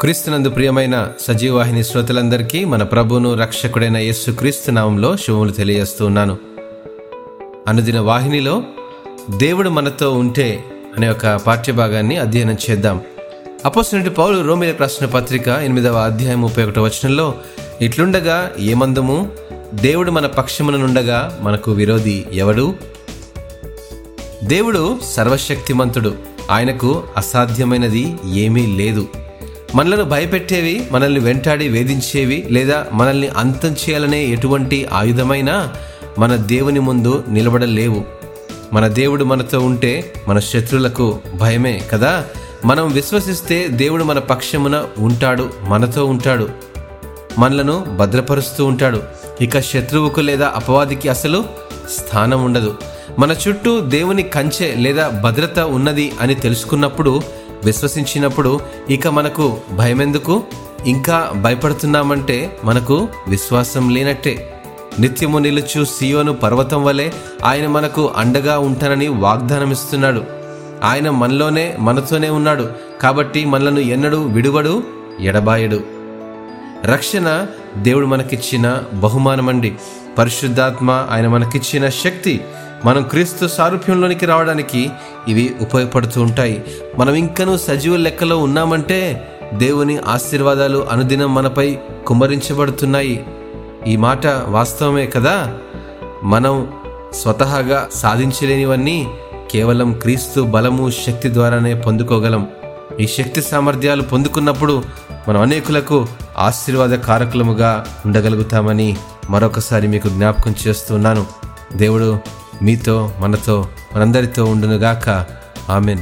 క్రీస్తునందు ప్రియమైన సజీవాహిని శ్రోతలందరికీ మన ప్రభువును రక్షకుడైన యేసు క్రీస్తు నామంలో శుభములు తెలియజేస్తూ ఉన్నాను. అనుదిన వాహినిలో దేవుడు మనతో ఉంటే అనే ఒక పాఠ్యభాగాన్ని అధ్యయనం చేద్దాం. అపోసినటి పౌలు రోమిలకు రాసిన పత్రిక ఎనిమిదవ అధ్యాయం ముప్పై ఒకటో వచనంలో ఇట్లుండగా ఏమందము? దేవుడు మన పక్షముననుండగా మనకు విరోధి ఎవడు? దేవుడు సర్వశక్తిమంతుడు. ఆయనకు అసాధ్యమైనది ఏమీ లేదు. మనలను భయపెట్టేవి మనల్ని వెంటాడి వేధించేవి లేదా మనల్ని అంతం చేయాలనే ఎటువంటి ఆయుధమైనా మన దేవుని ముందు నిలబడలేవు. మన దేవుడు మనతో ఉంటే మన శత్రులకు భయమే కదా? మనం విశ్వసిస్తే దేవుడు మన పక్షమున ఉంటాడు మనతో ఉంటాడు. మనలను భద్రపరుస్తూ ఉంటాడు. ఇక శత్రువుకు లేదా అపవాదికి అసలు స్థానం ఉండదు. మన చుట్టూ దేవుని కంచె లేదా భద్రత ఉన్నది అని తెలుసుకున్నప్పుడు విశ్వసించినప్పుడు ఇక మనకు భయమెందుకు? ఇంకా భయపడుతున్నామంటే మనకు విశ్వాసం లేనట్టే. నిత్యము నిలుచు సియోను పర్వతం వలె ఆయన మనకు అండగా ఉంటానని వాగ్దానం ఇస్తున్నాడు ఆయన మనలోనే మనతోనే ఉన్నాడు. కాబట్టి మనలను ఎన్నడూ విడువడు ఎడబాయడు. రక్షణ దేవుడు మనకిచ్చిన బహుమానమండి. పరిశుద్ధాత్మ ఆయన మనకిచ్చిన శక్తి. మనం క్రీస్తు సారూప్యంలోనికి రావడానికి ఇవి ఉపయోగపడుతూ ఉంటాయి. మనం ఇంకనూ సజీవ లెక్కలో ఉన్నామంటే దేవుని ఆశీర్వాదాలు అనుదినం మనపై కుమ్మరించబడుతున్నాయి. ఈ మాట వాస్తవమే కదా? మనం స్వతహాగా సాధించలేనివన్నీ కేవలం క్రీస్తు బలము శక్తి ద్వారానే పొందుకోగలం. ఈ శక్తి సామర్థ్యాలు పొందుకున్నప్పుడు మనం అనేకులకు ఆశీర్వాద కారకులముగా ఉండగలుగుతామని మరొకసారి మీకు జ్ఞాపకం చేస్తున్నాను. దేవుడు మీతో మనతో మనందరితో ఉండునుగాక. ఆమెన్.